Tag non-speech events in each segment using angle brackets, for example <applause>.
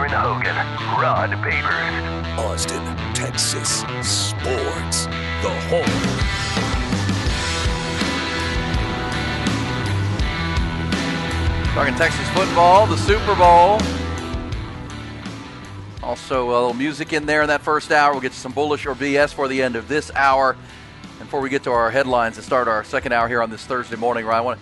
Aaron Hogan, Rod Babers. Austin, Texas Sports. The home Talking Texas football, the Super Bowl. Also, a little music in there in that first hour. We'll get to some bullish or BS for the end of this hour. And before we get to our headlines and start our second hour here on this Thursday morning, Ryan, I want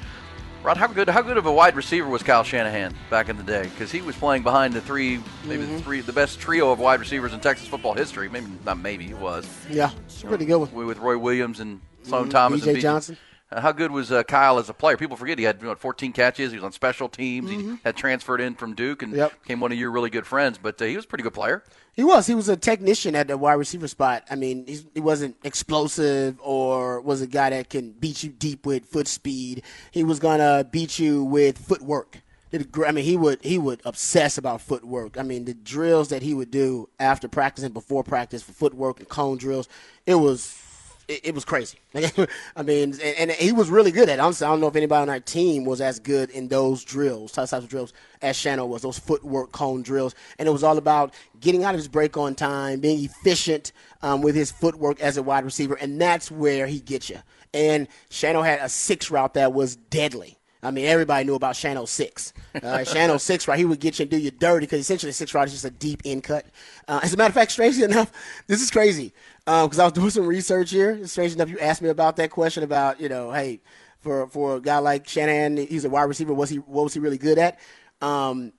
Rod, how good how good of a wide receiver was Kyle Shanahan back in the day? Because he was playing behind the three, maybe Mm-hmm. the three, the best trio of wide receivers in Texas football history. Maybe not. Maybe he was. Yeah, pretty good one. With Roy Williams and Sloan Thomas B.J. and B.J. Johnson. Uh, how good was uh, Kyle as a player? People forget he had you know, 14 catches. He was on special teams. He had transferred in from Duke and Mm-hmm. Yep. became one of your really good friends. But uh, he was a pretty good player. He was. He was a technician at the wide receiver spot. I mean, he's, he wasn't explosive or was a guy that can beat you deep with foot speed. He was gonna beat you with footwork. Did a gr- I mean, he would he would obsess about footwork. I mean, the drills that he would do after practice and before practice for footwork and cone drills, it was it, it was crazy. <laughs> I mean, and, and he was really good at it. Honestly, I don't know if anybody on our team was as good in those drills, types of drills, as Shannon was, those footwork cone drills. And it was all about getting out of his break on time, being efficient um, with his footwork as a wide receiver, and that's where he gets you. And Shannon had a six route that was deadly. I mean, everybody knew about Channel 6. Uh, Channel 6, right? He would get you and do you dirty because essentially 6 route is just a deep in cut. Uh, as a matter of fact, strangely enough, this is crazy because I was doing some research here. Strange enough, you asked me about that question about, you know, hey, for, for a guy like Shanahan, he's a wide receiver. Was he, what was he really good at? Um,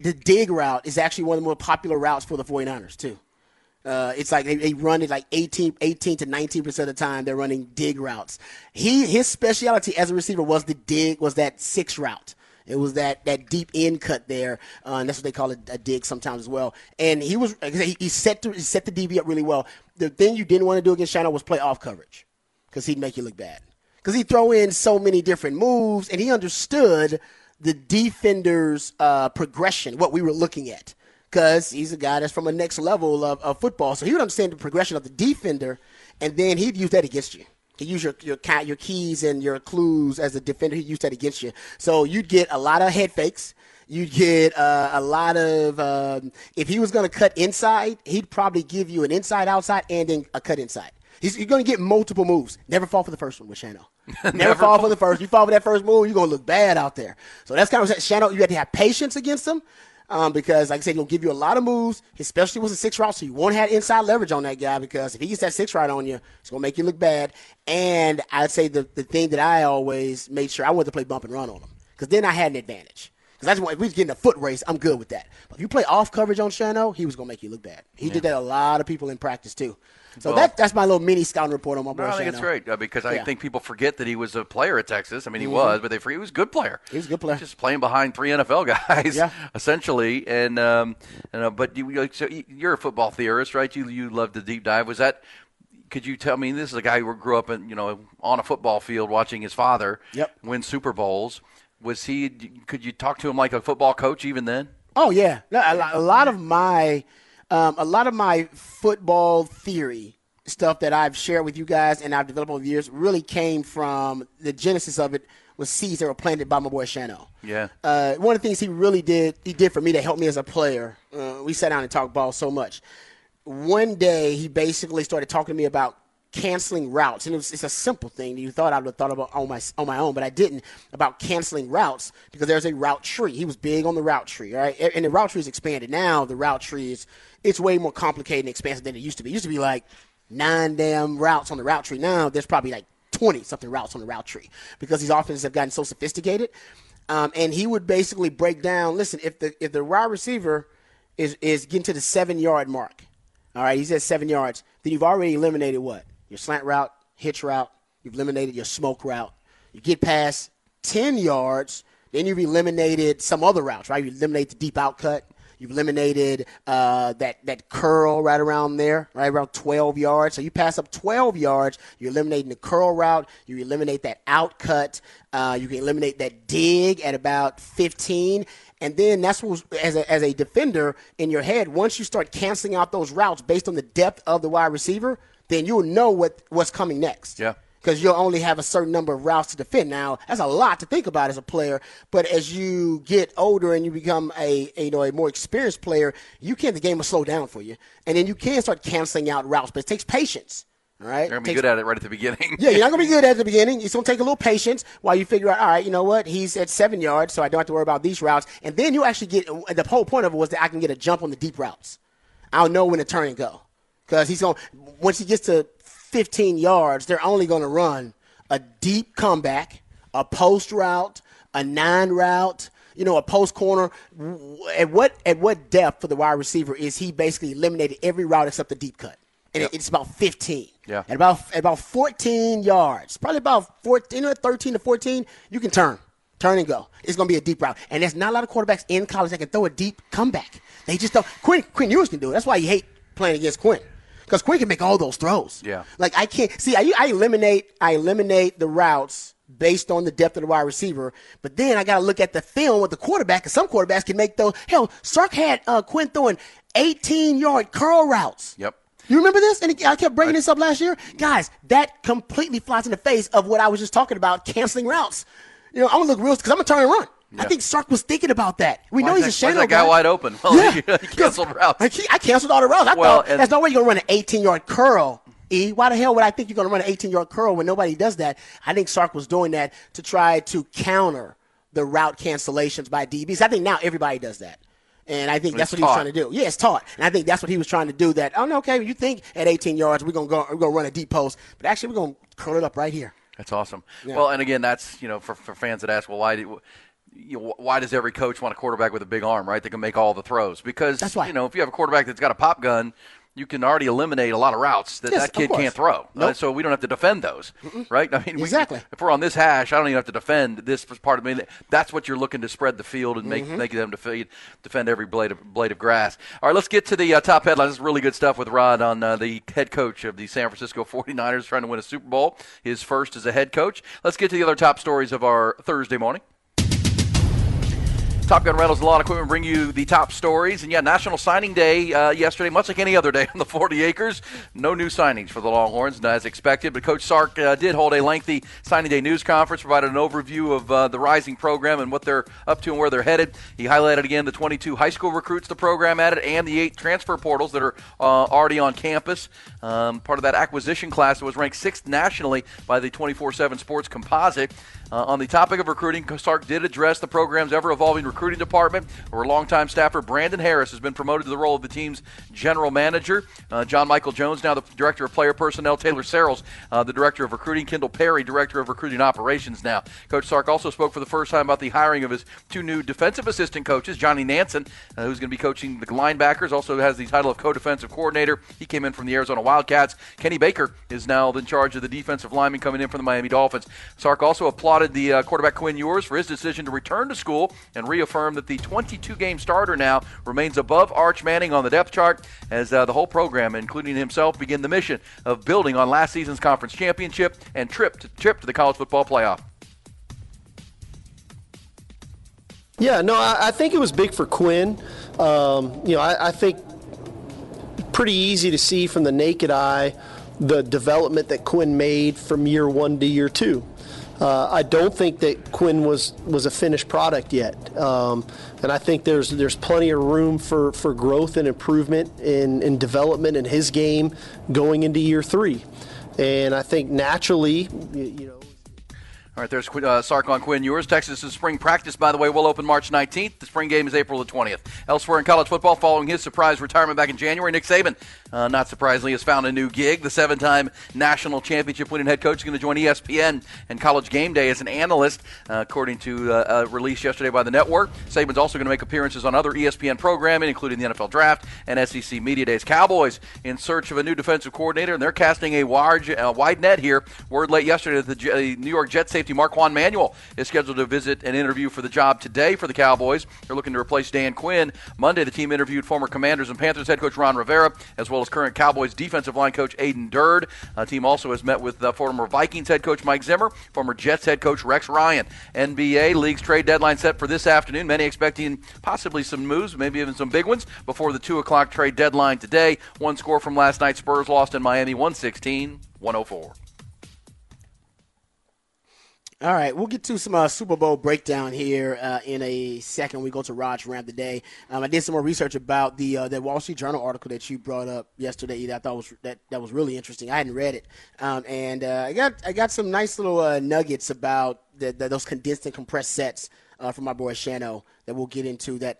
the dig route is actually one of the more popular routes for the 49ers, too. Uh, it's like they, they run it like 18, 18 to 19 percent of the time they're running dig routes. He his specialty as a receiver was the dig was that six route. It was that, that deep end cut there, uh, and that's what they call it a dig sometimes as well. And he was he, set the, he set the DB up really well. The thing you didn't want to do against Shannon was play off coverage because he'd make you look bad. Because he'd throw in so many different moves, and he understood the defender's uh, progression, what we were looking at because he's a guy that's from a next level of, of football. So he would understand the progression of the defender, and then he'd use that against you. He'd use your your your keys and your clues as a defender. He'd use that against you. So you'd get a lot of head fakes. You'd get uh, a lot of. Um, if he was going to cut inside, he'd probably give you an inside outside and then a cut inside. He's, you're going to get multiple moves. Never fall for the first one with Shano. <laughs> Never, fall for the first. You fall for that first move, you're going to look bad out there. So that's kind of Shano. You have to have patience against him um, because, like I said, he'll give you a lot of moves, especially with a six route. So you won't have inside leverage on that guy because if he gets that six route on you, it's going to make you look bad. And I'd say the, the thing that I always made sure I wanted to play bump and run on him because then I had an advantage. Because that's what, if we was getting a foot race, I'm good with that. But if you play off coverage on Shano, he was going to make you look bad. He did that a lot of people in practice too. So Well- that, that's my little mini scouting report on my boy No, I think Shano. it's great uh, because I Yeah. think people forget that he was a player at Texas. I mean, he was, but they forget he was a good player. He was a good player. Just playing behind three NFL <laughs> guys, Yeah. essentially. And um, and, uh, but you, you- so you're a football theorist, right? You you love the deep dive. Was that? Could you tell me? This is a guy who grew up in you know on a football field watching his father Yep. win Super Bowls. Was he? Could you talk to him like a football coach even then? Oh yeah, a, lot, a lot of my, um, a lot of my football theory stuff that I've shared with you guys and I've developed over the years really came from the genesis of it was seeds that were planted by my boy Shano. Yeah. Uh, one of the things he really did, he did for me to help me as a player. Uh, we sat down and talked ball so much. One day, he basically started talking to me about canceling routes, and it was, it's a simple thing. that You thought I would have thought about on my on my own, but I didn't about canceling routes because there's a route tree. He was big on the route tree, right? And the route tree is expanded now. The route tree is it's way more complicated and expansive than it used to be. It used to be like nine damn routes on the route tree. Now there's probably like 20 something routes on the route tree because these offenses have gotten so sophisticated. Um, and he would basically break down. Listen, if the if the wide receiver is is getting to the seven yard mark, all right, he's at seven yards. Then you've already eliminated what your slant route, hitch route. You've eliminated your smoke route. You get past ten yards, then you've eliminated some other routes, right? You eliminate the deep out cut. You've eliminated uh, that that curl right around there, right around 12 yards. So you pass up 12 yards, you're eliminating the curl route. You eliminate that out cut. Uh, you can eliminate that dig at about 15. And then that's what, as a, as a defender in your head, once you start canceling out those routes based on the depth of the wide receiver, then you'll know what, what's coming next. Yeah. because you'll only have a certain number of routes to defend. Now, that's a lot to think about as a player, but as you get older and you become a, a you know a more experienced player, you can the game will slow down for you, and then you can start canceling out routes. But it takes patience. All right, You're gonna be Takes- good at it right at the beginning. yeah, you're not gonna be <laughs> good at the beginning. It's gonna take a little patience while you figure out. All right, you know what? He's at seven yards, so I don't have to worry about these routes. And then you actually get the whole point of it was that I can get a jump on the deep routes. I'll know when to turn and go because he's going. Once he gets to 15 yards, they're only going to run a deep comeback, a post route, a nine route. You know, a post corner. At what at what depth for the wide receiver is he basically eliminated every route except the deep cut, and it- it's about 15. Yeah. At about at about 14 yards, probably about 14, you know, 13 to 14, you can turn, turn and go. It's going to be a deep route, and there's not a lot of quarterbacks in college that can throw a deep comeback. They just don't. Quinn Quinn Ewers can do it. That's why you hate playing against Quinn, because Quinn can make all those throws. Yeah. Like I can't see. I, I eliminate I eliminate the routes based on the depth of the wide receiver, but then I got to look at the film with the quarterback. and some quarterbacks can make those. Hell, Sark had uh, Quinn throwing 18 yard curl routes. Yep. You remember this? And I kept bringing this up last year. Guys, that completely flies in the face of what I was just talking about, canceling routes. You know, I'm going to look real because I'm going to turn and run. I think Sark was thinking about that. We Why know he's that- a shadow that guy wide open? <laughs> Well, yeah. he canceled <laughs> routes. I, I canceled all the routes. I Well, thought there's no way you're going to run an 18 yard curl. E, why the hell would I think you're going to run an 18 yard curl when nobody does that? I think Sark was doing that to try to counter the route cancellations by DBs. I think now everybody does that. And I think that's what he was trying to do. Yeah, it's taught. And I think that's what he was trying to do. That, oh, no, okay, you think at 18 yards we're going to go, we're to run a deep post, but actually we're going to curl it up right here. That's awesome. Yeah. Well, and again, that's you know for, for fans that ask, well, why do you know, why does every coach want a quarterback with a big arm, right? They can make all the throws because That's why. you know if you have a quarterback that's got a pop gun. You can already eliminate a lot of routes that Yes, that kid can't throw, Nope. so we don't have to defend those, right? I mean, we- Exactly. if we're on this hash, I don't even have to defend this part of me. That's what you're looking to spread the field and make Mm-hmm. make them defeat, defend every blade of blade of grass. All right, let's get to the uh, top headlines. This is really good stuff with Rod on uh, the head coach of the San Francisco <laughs> 49ers trying to win a Super Bowl, his first as a head coach. Let's get to the other top stories of our Thursday morning. Top Gun Rentals a lot of Equipment bring you the top stories. And yeah, National Signing Day uh, yesterday, much like any other day on the 40 acres. No new signings for the Longhorns, as expected. But Coach Sark uh, did hold a lengthy Signing Day news conference, provided an overview of uh, the Rising program and what they're up to and where they're headed. He highlighted again the 22 high school recruits the program added and the eight transfer portals that are uh, already on campus. Um, part of that acquisition class that was ranked sixth nationally by the 24 7 Sports Composite. Uh, on the topic of recruiting, Sark did address the program's ever evolving recruiting department, where longtime staffer Brandon Harris has been promoted to the role of the team's general manager. Uh, John Michael Jones, now the director of player personnel. Taylor Searles, uh, the director of recruiting. Kendall Perry, director of recruiting operations now. Coach Sark also spoke for the first time about the hiring of his two new defensive assistant coaches, Johnny Nansen, uh, who's going to be coaching the linebackers, also has the title of co defensive coordinator. He came in from the Arizona Wildcats. Kenny Baker is now in charge of the defensive lineman coming in from the Miami Dolphins. Sark also applauded the uh, quarterback Quinn Ewers for his decision to return to school and reaffirmed that the 22 game starter now remains above Arch Manning on the depth chart as uh, the whole program, including himself, begin the mission of building on last season's conference championship and trip to, trip to the college football playoff. Yeah, no, I, I think it was big for Quinn. Um, you know, I, I think pretty easy to see from the naked eye the development that Quinn made from year one to year two. Uh, I don't think that Quinn was, was a finished product yet, um, and I think there's there's plenty of room for, for growth and improvement in, in development in his game going into year three, and I think naturally, you, you know. All right, there's uh, Sark on Quinn Ewers. Texas's spring practice, by the way, will open March 19th. The spring game is April the 20th. Elsewhere in college football, following his surprise retirement back in January, Nick Saban, uh, not surprisingly, has found a new gig. The seven time national championship winning head coach is going to join ESPN and College Game Day as an analyst, uh, according to uh, a release yesterday by the network. Saban's also going to make appearances on other ESPN programming, including the NFL Draft and SEC Media Days. Cowboys in search of a new defensive coordinator, and they're casting a wide, uh, wide net here. Word late yesterday that the J- New York Jet safety Marquand Manuel is scheduled to visit and interview for the job today for the Cowboys. They're looking to replace Dan Quinn. Monday, the team interviewed former Commanders and Panthers head coach Ron Rivera, as well as current Cowboys defensive line coach Aden Durde. The team also has met with uh, former Vikings head coach Mike Zimmer, former Jets head coach Rex Ryan. NBA league's trade deadline set for this afternoon. Many expecting possibly some moves, maybe even some big ones before the two o'clock trade deadline today. One score from last night: Spurs lost in Miami, 116, 104. All right, we'll get to some uh, Super Bowl breakdown here uh, in a second. We go to Raj Ram today. Um, I did some more research about the uh, that Wall Street Journal article that you brought up yesterday. That I thought was that, that was really interesting. I hadn't read it, um, and uh, I got I got some nice little uh, nuggets about the, the, those condensed and compressed sets uh, from my boy Shano that we'll get into. That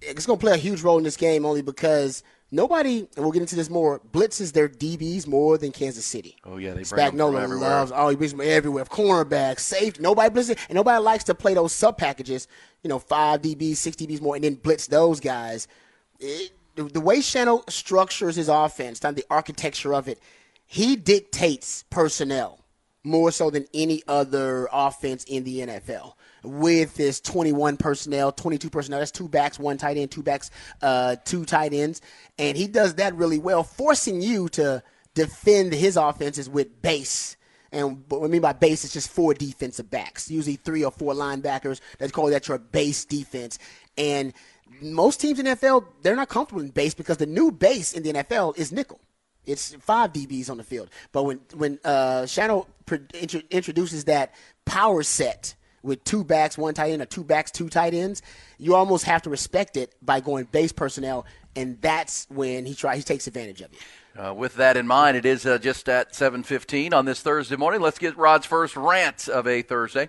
it's going to play a huge role in this game only because nobody, and we'll get into this more, blitzes their DBs more than Kansas City. Oh yeah, they bring them from Spagnuolo everywhere. loves. Oh, he brings them everywhere. Cornerbacks, safety. Nobody blitzes, and nobody likes to play those sub packages. You know, five DBs, six DBs more, and then blitz those guys. It, the, the way Shannon structures his offense, the architecture of it, he dictates personnel more so than any other offense in the NFL. With this 21 personnel, 22 personnel, that's two backs, one tight end, two backs, uh, two tight ends, and he does that really well, forcing you to defend his offenses with base. And what I mean by base is just four defensive backs, usually three or four linebackers. Let's call that your base defense. And most teams in the NFL, they're not comfortable in base because the new base in the NFL is nickel. It's five DBs on the field. But when when uh, Shano pr- introduces that power set with two backs, one tight end, or two backs, two tight ends, you almost have to respect it by going base personnel, and that's when he tries he takes advantage of you. Uh, with that in mind, it is uh, just at 7:15 on this Thursday morning. Let's get Rod's first rant of a Thursday.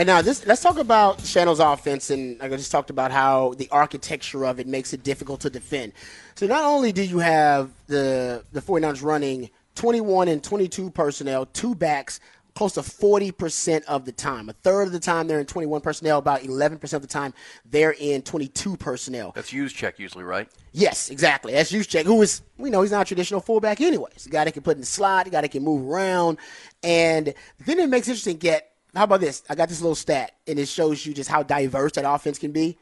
And uh, now this, let's talk about Shannon's offense, and I just talked about how the architecture of it makes it difficult to defend. So not only do you have the the 49ers running 21 and 22 personnel, two backs, close to 40% of the time. A third of the time they're in 21 personnel, about 11% of the time they're in 22 personnel. That's Juszczyk usually, right? Yes, exactly. That's Juszczyk, who is, we know he's not a traditional fullback anyway. He's a guy that can put in the slot, a guy that can move around. And then it makes it interesting, get, how about this? I got this little stat, and it shows you just how diverse that offense can be.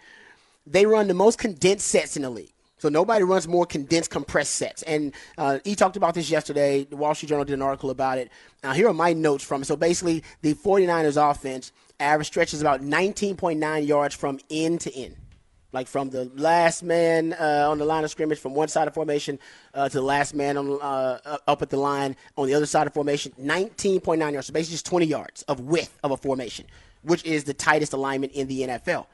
They run the most condensed sets in the league. So nobody runs more condensed, compressed sets. And uh, he talked about this yesterday. The Wall Street Journal did an article about it. Now, here are my notes from it. So basically, the 49ers offense average stretches about 19.9 yards from end to end like from the last man uh, on the line of scrimmage from one side of formation uh, to the last man on uh, up at the line on the other side of formation 19.9 yards. So basically just 20 yards of width of a formation which is the tightest alignment in the nfl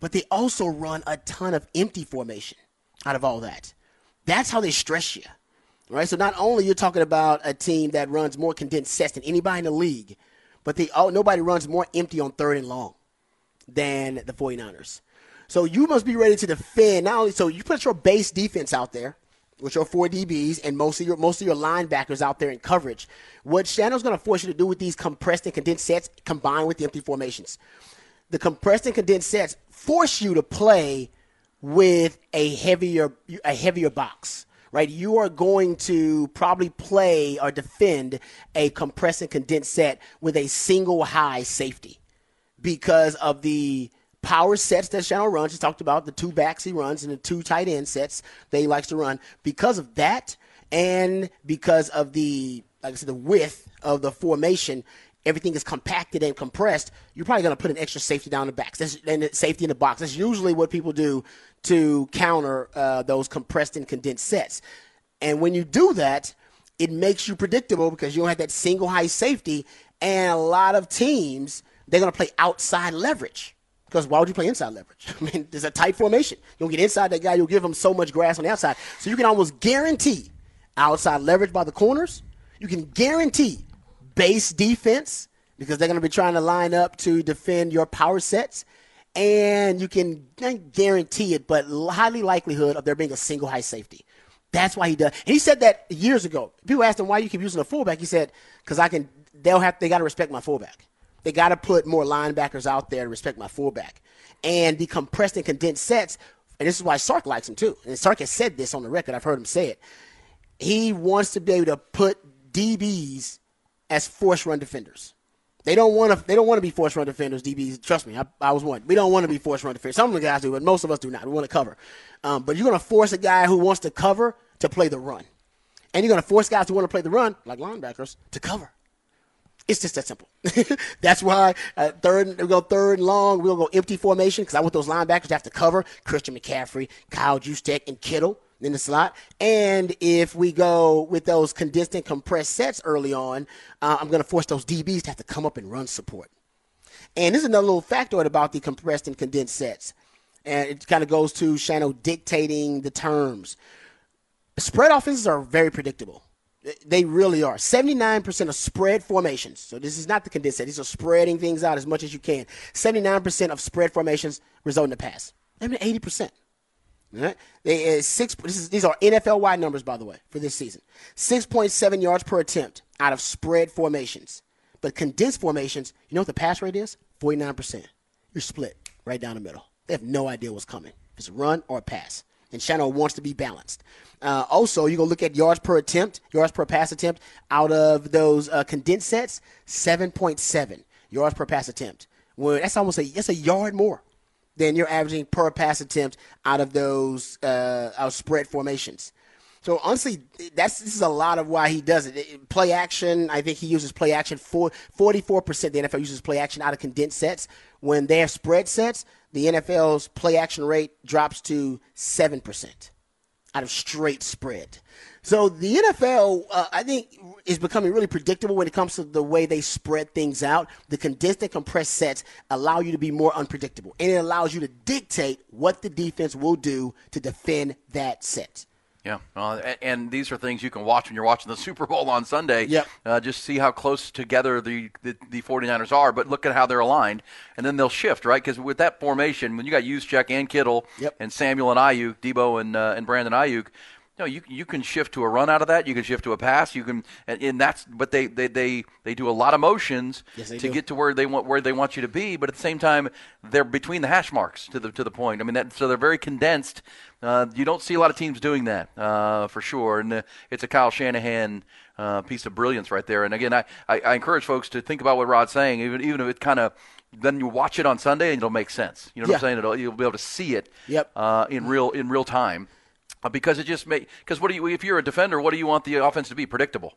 but they also run a ton of empty formation out of all that. That's how they stress you right? So not only you're talking about a team that runs more condensed sets than anybody in the league but they nobody runs more empty on third and long than the 49ers so you must be ready to defend. Not only so you put your base defense out there with your four DBs and most of your most of your linebackers out there in coverage. What Shannon's going to force you to do with these compressed and condensed sets combined with the empty formations, the compressed and condensed sets force you to play with a heavier a heavier box. Right, you are going to probably play or defend a compressed and condensed set with a single high safety because of the power sets that Shannon runs. He talked about the two backs he runs and the two tight end sets that he likes to run. Because of that, and because of the like I said, the width of the formation, everything is compacted and compressed. You're probably going to put an extra safety down the backs. That's, and safety in the box. That's usually what people do to counter uh, those compressed and condensed sets. And when you do that, it makes you predictable because you don't have that single high safety. And a lot of teams, they're going to play outside leverage. Because why would you play inside leverage? <laughs> I mean, there's a tight formation. You'll get inside that guy, you'll give him so much grass on the outside. So you can almost guarantee outside leverage by the corners. You can guarantee base defense because they're going to be trying to line up to defend your power sets. And you can guarantee it, but highly likelihood of there being a single high safety. That's why he does. And he said that years ago. People asked him why you keep using a fullback. He said, "Because I can. They'll have. They got to respect my fullback. They got to put more linebackers out there to respect my fullback. And the compressed and condensed sets. And this is why Sark likes him too. And Sark has said this on the record. I've heard him say it. He wants to be able to put DBs as force run defenders. They don't want to. They don't want to be force run defenders. DBs, trust me, I, I was one. We don't want to be force run defenders. Some of the guys do, but most of us do not. We want to cover. Um, but you're going to force a guy who wants to cover to play the run, and you're going to force guys who want to play the run, like linebackers, to cover. It's just that simple. <laughs> That's why uh, third we go third and long. We'll go empty formation because I want those linebackers to have to cover Christian McCaffrey, Kyle Juszczyk, and Kittle in the slot. And if we go with those condensed and compressed sets early on, uh, I'm going to force those DBs to have to come up and run support. And this is another little factoid about the compressed and condensed sets. And it kind of goes to Shano dictating the terms. Spread offenses are very predictable. They really are. 79% of spread formations. So this is not the condensed set. These are spreading things out as much as you can. 79% of spread formations result in a pass. I mean, 80%. All right? They, uh, six, is, these are NFL wide numbers, by the way, for this season. 6.7 yards per attempt out of spread formations. But condensed formations, you know what the pass rate is? 49%. You're split right down the middle. They have no idea what's coming. If it's a run or a pass. And Shano wants to be balanced. Uh, also, you go look at yards per attempt, yards per pass attempt out of those uh, condensed sets, 7.7 yards per pass attempt. Well, that's almost a that's a yard more than you're averaging per pass attempt out of those uh, out spread formations. So honestly, that's this is a lot of why he does it. Play action, I think he uses play action for 44% the NFL uses play action out of condensed sets. When they have spread sets, the NFL's play action rate drops to 7% out of straight spread. So the NFL, uh, I think, is becoming really predictable when it comes to the way they spread things out. The condensed and compressed sets allow you to be more unpredictable, and it allows you to dictate what the defense will do to defend that set. Yeah, uh, and, these are things you can watch when you're watching the <laughs> Super Bowl on Sunday. Yep. Uh, just see how close together the, the, the 49ers are, but look at how they're aligned, and then they'll shift, right? Because with that formation, when you got Juszczyk and Kittle yep. and Samuel and Aiyuk, Deebo and, uh, and Brandon Aiyuk, no, you you can shift to a run out of that. You can shift to a pass. You can, and, and that's. But they, they, they, they do a lot of motions yes, to do. get to where they want where they want you to be. But at the same time, they're between the hash marks to the to the point. I mean, that, so they're very condensed. Uh, you don't see a lot of teams doing that uh, for sure. And uh, it's a Kyle Shanahan uh, piece of brilliance right there. And again, I, I, I encourage folks to think about what Rod's saying, even even if it kind of then you watch it on Sunday and it'll make sense. You know what yeah. I'm saying? It'll, you'll be able to see it yep. uh, in real in real time because it just may because what do you if you're a defender what do you want the offense to be? Predictable.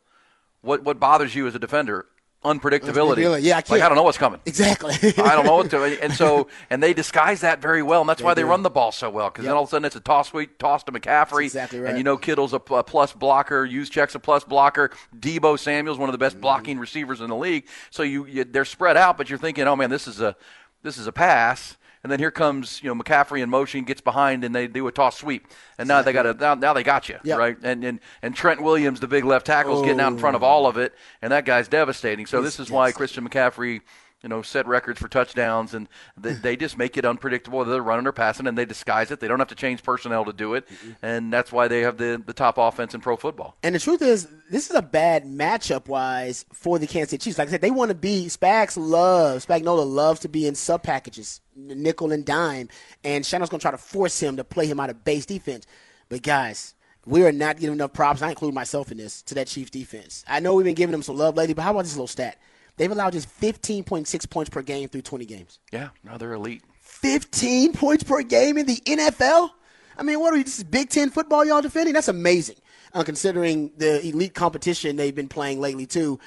What what bothers you as a defender? Unpredictability. Yeah I can't. like I don't know what's coming. Exactly. <laughs> I don't know what to and so <laughs> and they disguise that very well and that's they why they run the ball so well because yep. then all of a sudden it's a toss sweet toss to McCaffrey exactly right. and you know Kittle's a, a plus blocker Juszczyk's a plus blocker Deebo Samuel's one of the best Mm-hmm. blocking receivers in the league. So you, you they're spread out but you're thinking oh man this is a this is a pass and then here comes you know McCaffrey in motion gets behind and they do a toss sweep and now they got a now, now they got you yep. right and, and and Trent Williams the big left tackle is oh. getting out in front of oh. all of it and that guy's devastating so this is why. Christian McCaffrey you know set records for touchdowns and they, they just make it unpredictable they're running or passing and they disguise it they don't have to change personnel to do it mm-hmm. and that's why they have the the top offense in pro football And the truth is, this is a bad matchup wise for the Kansas City Chiefs. Like I said, they want to be Spags loves Spagnuolo loves to be in sub packages, nickel and dime, and Shannon's going to try to force him to play him out of base defense. But guys, we are not giving enough props. I include myself in this to that Chiefs defense. I know we've been giving them some love lately, but how about this little stat? They've allowed just 15.6 points per game through 20 games. yeah no they're elite 15 points per game in the NFL? I mean, what are you, this is Big Ten football y'all defending? That's amazing, uh, considering the elite competition they've been playing lately, too.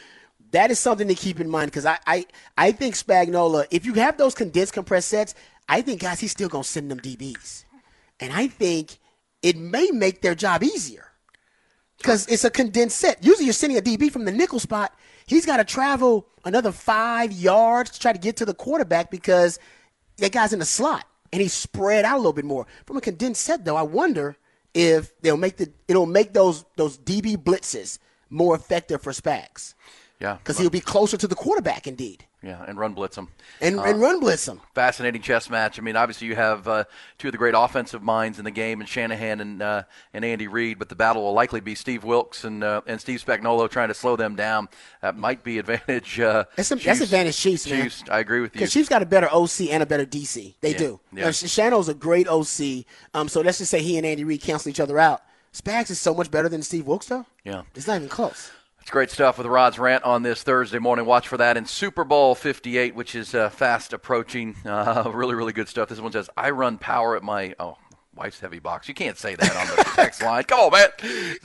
That is something to keep in mind because I, I, I think Spagnuolo, if you have those condensed compressed sets, I think, guys, he's still going to send them DBs. And I think it may make their job easier because it's a condensed set. Usually you're sending a DB from the nickel spot. He's got to travel another five yards to try to get to the quarterback because that guy's in the slot and he's spread out a little bit more. From a condensed set, though, I wonder if they'll make the it'll make those those DB blitzes more effective for Spags yeah because he'll be closer to the quarterback. Indeed, yeah and run blitz him. and and run blitz him. fascinating chess match. I mean, obviously you have uh, two of the great offensive minds in the game, and Shanahan and uh, and Andy Reid. But the battle will likely be Steve Wilks and uh, and Steve Spagnuolo trying to slow them down. That might be <laughs> advantage. Uh, That's, a, that's advantage Chiefs, man. Chiefs. I agree with you. Because Chiefs got a better OC and a better DC. They Yeah, do. yeah. Uh, Shano's a great OC. Um, so let's just say he and Andy Reid cancel each other out. Spags is so much better than Steve Wilks, though. Yeah. It's not even close. It's great stuff with Rod's rant on this Thursday morning. Watch for that in Super Bowl 58, which is uh, fast approaching. <laughs> Uh, really, really good stuff. This one says, I run power at my. Oh, wife's heavy box. You can't say that on the <laughs> text line. Come on, man.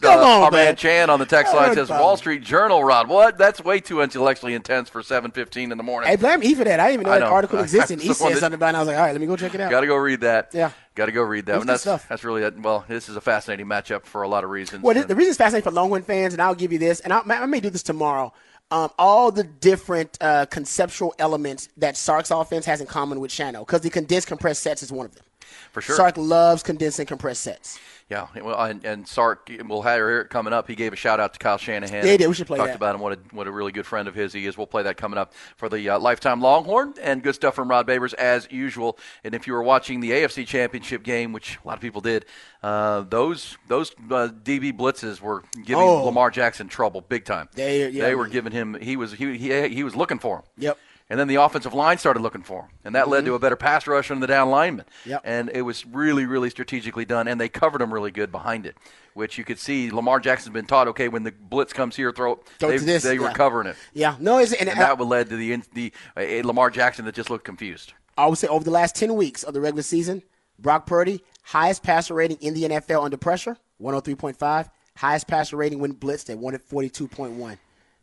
Come on, our man. man. Chan on the text line says. Wall Street Journal, Rod. What? That's way too intellectually intense for 7:15 in the morning. Hey, blame E for that. I didn't even know I that article <laughs> existed. He said wanted- something about it. and I was like, all right, let me go check it out. Got to go read that. Yeah. Got to go read that. It was And good that's stuff. that's really well. This is a fascinating matchup for a lot of reasons. Well, the, And- the reason it's fascinating for Longhorn fans, and I'll give you this, and I, I may do this tomorrow. Um, all the different uh, conceptual elements that Sark's offense has in common with Shano, because the condensed compressed sets is one of them. For sure. Sark loves condensed and compressed sets. Yeah, well, and, and Sark, we'll have hear it coming up. He gave a shout out to Kyle Shanahan. Yeah, he did. We should play Talked that. about him. What a what a really good friend of his he is. We'll play that coming up for the uh, lifetime Longhorn and good stuff from Rod Babers as usual. And if you were watching the AFC Championship game, which a lot of people did, uh, those those uh, DB blitzes were giving Oh. Lamar Jackson trouble big time. They- yeah, they were giving him. He was he he, he was looking for him. Yep. And then the offensive line started looking for him, and that led to a better pass rush from the down lineman. Mm-hmm. Yep. And it was really, really strategically done, and they covered him really good behind it, which you could see Lamar Jackson's been taught. Okay, when the blitz comes here, throw. they they were covering it, Yeah, no, and, and that would led to the the uh, Lamar Jackson that just looked confused. I would say over the last 10 weeks of the regular season, Brock Purdy, highest passer rating in the NFL under pressure, 103.5. Highest passer rating when blitzed at 142.1.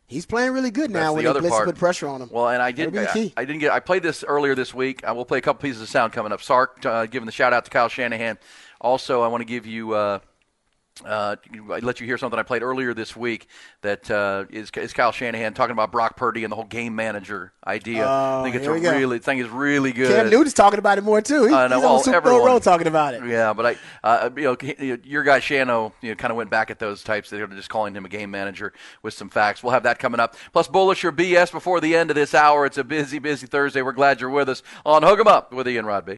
He's playing really good now That's when the other blitz part. put pressure on him. Well, and I did. That'll be the I. I didn't get. I played this earlier this week. I will play a couple pieces of sound coming up. Sark uh, giving the shout out to Kyle Shanahan. Also, I want to give you. Uh, uh, I let you hear something I played earlier this week that uh, is, is Kyle Shanahan talking about Brock Purdy and the whole game manager idea. I Oh, think it's a really think it's really good. Cam Newton's talking about it more, too. He, I he's well, on Super Bowl everyone. Road talking about it. Yeah, but I, uh, you know, your guy Shano, you know, kind of went back at those types. They're just calling him a game manager with some facts. We'll have that coming up. Plus, bullish or BS before the end of this hour. It's a busy, busy Thursday. We're glad you're with us on Hook 'Em Up with Ian Rodby.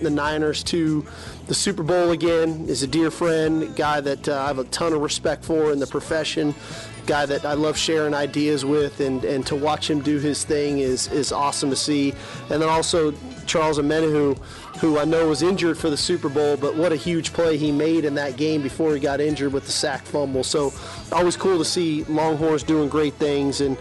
Getting the Niners to the Super Bowl again. Is a dear friend, guy that uh, I have a ton of respect for in the profession, guy that I love sharing ideas with, and, and to watch him do his thing is is awesome to see. And then also Charles Omenihu, who I know was injured for the Super Bowl, but what a huge play he made in that game before he got injured with the sack fumble. So always cool to see Longhorns doing great things and.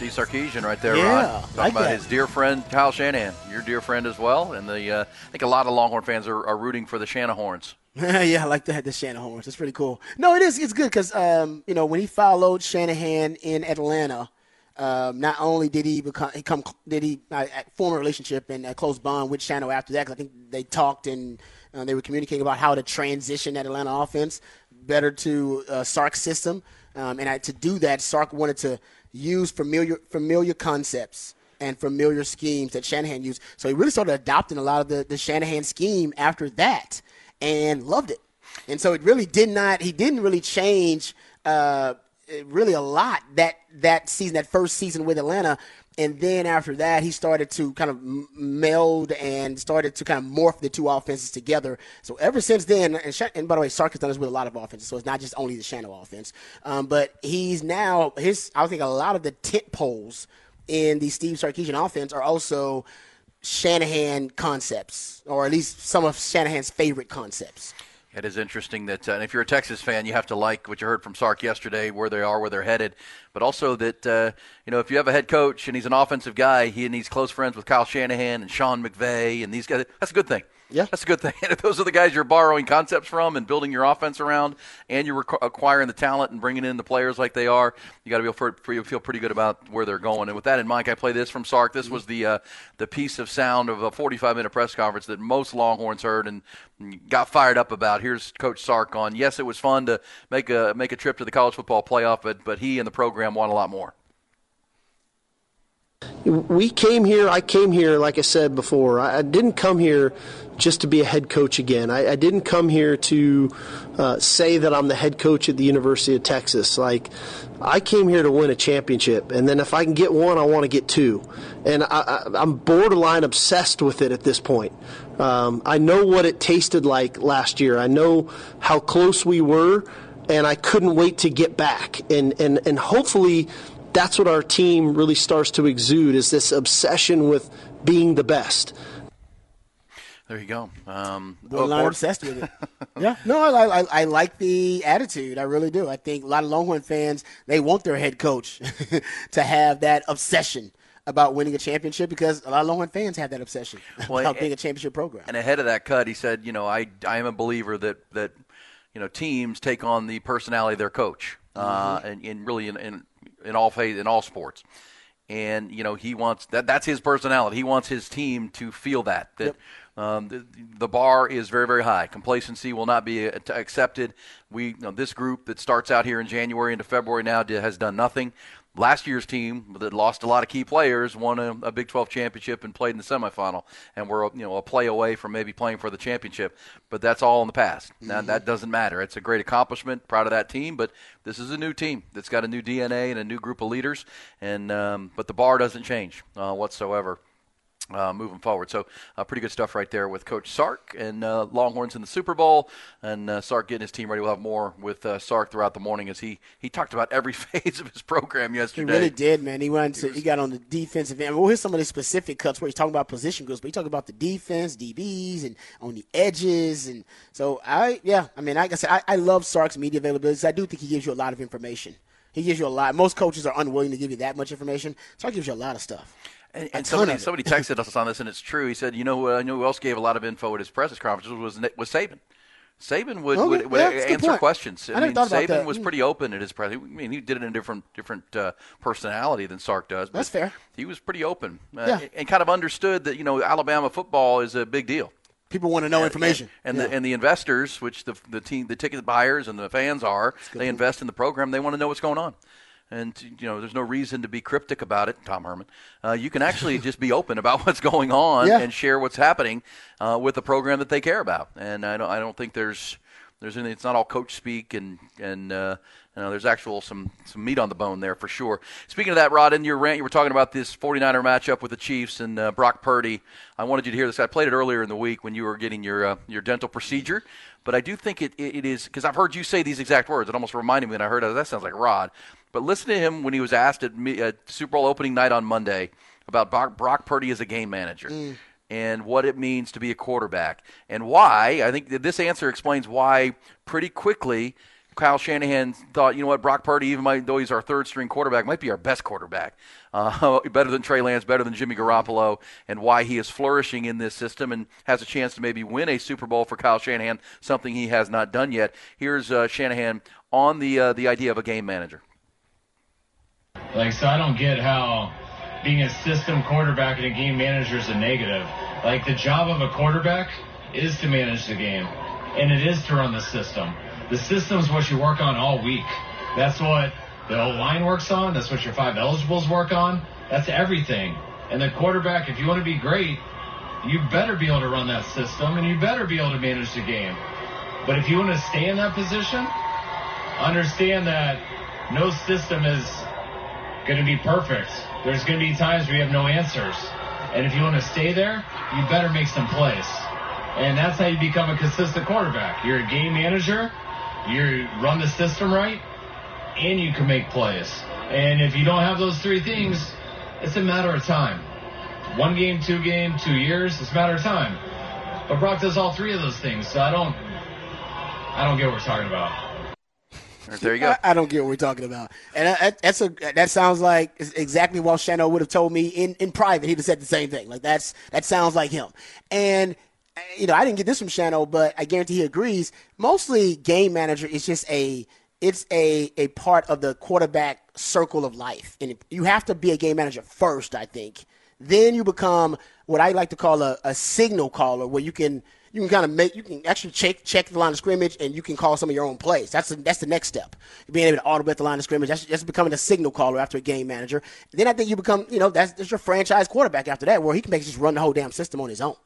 Steve Sarkisian right there, Yeah. Talking like about that. his dear friend Kyle Shanahan, your dear friend as well. And the uh, I think a lot of Longhorn fans are, are rooting for the Shanahorns. <laughs> yeah, I like that. The Shanahan. It's pretty cool. No, it is. It's good because um, you know when he followed Shanahan in Atlanta, um, not only did he become he come did he uh, form a relationship and a close bond with Shano after that. 'cause I think they talked and uh, they were communicating about how to transition that Atlanta offense better to uh, Sark's system. Um, and I, to do that, Sark wanted to use familiar familiar concepts and familiar schemes that Shanahan used. So he really started adopting a lot of the, the Shanahan scheme after that and loved it. And so it really did not, he didn't really change uh, really a lot that, that season, that first season with Atlanta. And then after that, he started to kind of meld and started to kind of morph the two offenses together. So ever since then, and, Sha- and by the way, Sark has done this with a lot of offenses, so it's not just only the Shano offense. Um, but he's now his. I think a lot of the tent poles in the Steve Sarkisian offense are also Shanahan concepts, or at least some of Shanahan's favorite concepts. It is interesting that, uh, and if you're a Texas fan, you have to like what you heard from Sark yesterday, where they are, where they're headed, but also that uh, you know if you have a head coach and he's an offensive guy, he and he's close friends with Kyle Shanahan and Sean McVay and these guys. That's a good thing. Yeah. that's a good thing. <laughs> If those are the guys you're borrowing concepts from and building your offense around, and you're requ- acquiring the talent and bringing in the players like they are, you got to feel, feel feel pretty good about where they're going. And with that in mind, I play this from Sark. This was the uh, the piece of sound of a 45 minute press conference that most Longhorns heard and got fired up about. Here's Coach Sark on. Yes, it was fun to make a make a trip to the college football playoff, but but he and the program want a lot more. We came here, I came here, like I said before, I, didn't come here just to be a head coach again. I, I didn't come here to uh, say that I'm the head coach at the University of Texas. Like, I came here to win a championship, and then if I can get one, I want to get two. And I, I'm borderline obsessed with it at this point. Um, I know what it tasted like last year. I know how close we were, and I couldn't wait to get back. And, and, and hopefully, that's what our team really starts to exude is this obsession with being the best. There you go. Um, Borderline obsessed with it. <laughs> yeah, no, I, I, I like the attitude. I really do. I think a lot of Longhorn fans they want their head coach <laughs> to have that obsession about winning a championship because a lot of Longhorn fans have that obsession <laughs> Well, about and- being a championship program. And ahead of that cut, he said, you know, I, I am a believer that, that you know, teams take on the personality of their coach, uh, Mm-hmm. and, and really in, in, in all faith, in all sports. And, you know, he wants that, that's his personality. He wants his team to feel that, that, um, the, the bar is very, very high. Complacency will not be uh, accepted. We, you know, this group that starts out here in January into February now has done nothing. Last year's team that lost a lot of key players won a, a Big 12 championship and played in the semifinal, and we're you know a play away from maybe playing for the championship. But that's all in the past. Now that doesn't matter. It's a great accomplishment. Proud of that team, but this is a new team that's got a new DNA and a new group of leaders. And um, but the bar doesn't change uh, whatsoever uh, moving forward. So uh, pretty good stuff right there with Coach Sark and uh, Longhorns in the Super Bowl, and uh, Sark getting his team ready. We'll have more with uh, Sark throughout the morning as he he talked about every <laughs> phase of his program yesterday. He really did, man. He went to, he got on the defensive end. We'll hear some of the specific cuts where he's talking about position groups, but he talked about the defense, DBs, and on the edges. And so I, yeah, I mean, like I said, I, I love Sark's media availability. I do think he gives you a lot of information. He gives you a lot. Most coaches are unwilling to give you that much information. Sark gives you a lot of stuff. And, and somebody, somebody texted us on this, and it's true. He said, "You know, uh, I know who else gave a lot of info at his press conferences was was Saban. Saban would, Okay, would, would yeah, that's a good answer questions. I I, mean, Saban was Mm. pretty open at his press. I mean, he did it in a different different uh, personality than Sark does. But That's fair. He was pretty open uh, Yeah. and kind of understood that you know Alabama football is a big deal. People want to know information. And, Yeah. the and the investors, which the the team, the ticket buyers and the fans are, they invest in the program. They want to know what's going on. And you know, there's no reason to be cryptic about it, Tom Herman. Uh, you can actually just be open about <laughs> what's going on Yeah. and share what's happening uh, with the program that they care about. And I don't, I don't think there's there's it's not all coach speak and and uh, you know, there's actual some some meat on the bone there for sure. Speaking of that, Rod, in your rant, you were talking about this 49er matchup with the Chiefs and uh, Brock Purdy. I wanted you to hear this. I played it earlier in the week when you were getting your uh, your dental procedure, but I do think it it, it is because I've heard you say these exact words. It almost reminded me when I heard. That sounds like Rod. But listen to him when he was asked at, me, at Super Bowl opening night on Monday about Brock, Brock Purdy as a game manager and what it means to be a quarterback and why. I think this answer explains why pretty quickly Kyle Shanahan thought, you know what, Brock Purdy, even might, though he's our third string quarterback, might be our best quarterback. Uh, <laughs> better than Trey Lance, better than Jimmy Garoppolo, and why he is flourishing in this system and has a chance to maybe win a Super Bowl for Kyle Shanahan, something he has not done yet. Here's uh, Shanahan on the uh, the idea of a game manager. Like, so I don't get how being a system quarterback and a game manager is a negative. Like, the job of a quarterback is to manage the game, and it is to run the system. The system's what you work on all week. That's what the O line works on. That's what your five eligibles work on. That's everything. And the quarterback, if you want to be great, you better be able to run that system, and you better be able to manage the game. But if you want to stay in that position, understand that no system is going to be perfect. There's going to be times where you have no answers. And if you want to stay there, you better make some plays. And that's how you become a consistent quarterback. You're a game manager, you run the system right, and you can make plays. And if you don't have those three things, it's a matter of time. One game, two game, two years, it's a matter of time. But Brock does all three of those things, so I don't I don't get what we're talking about. There you go. <laughs> I, I don't get what we're talking about, and I, that's a that sounds like exactly what Shano would have told me in, in private. He'd have said the same thing. Like that's that sounds like him. And you know, I didn't get this from Shano, but I guarantee he agrees. Mostly, game manager is just a it's a a part of the quarterback circle of life, and you have to be a game manager first. I think then you become what I like to call a, a signal caller, where you can you can kind of make you can actually check check the line of scrimmage and you can call some of your own plays. That's the, that's the next step. Being able to audible at the line of scrimmage. That's, that's becoming a signal caller after a game manager. Then I think you become you know that's, that's your franchise quarterback after that, where he can just run the whole damn system on his own.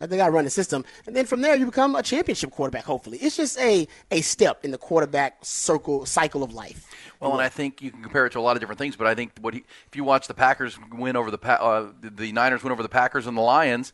I think I run the system, and then from there you become a championship quarterback. Hopefully, it's just a a step in the quarterback circle cycle of life. Well, and I think you can compare it to a lot of different things, but I think what he, if you watch the Packers win over the uh, the Niners win over the Packers and the Lions,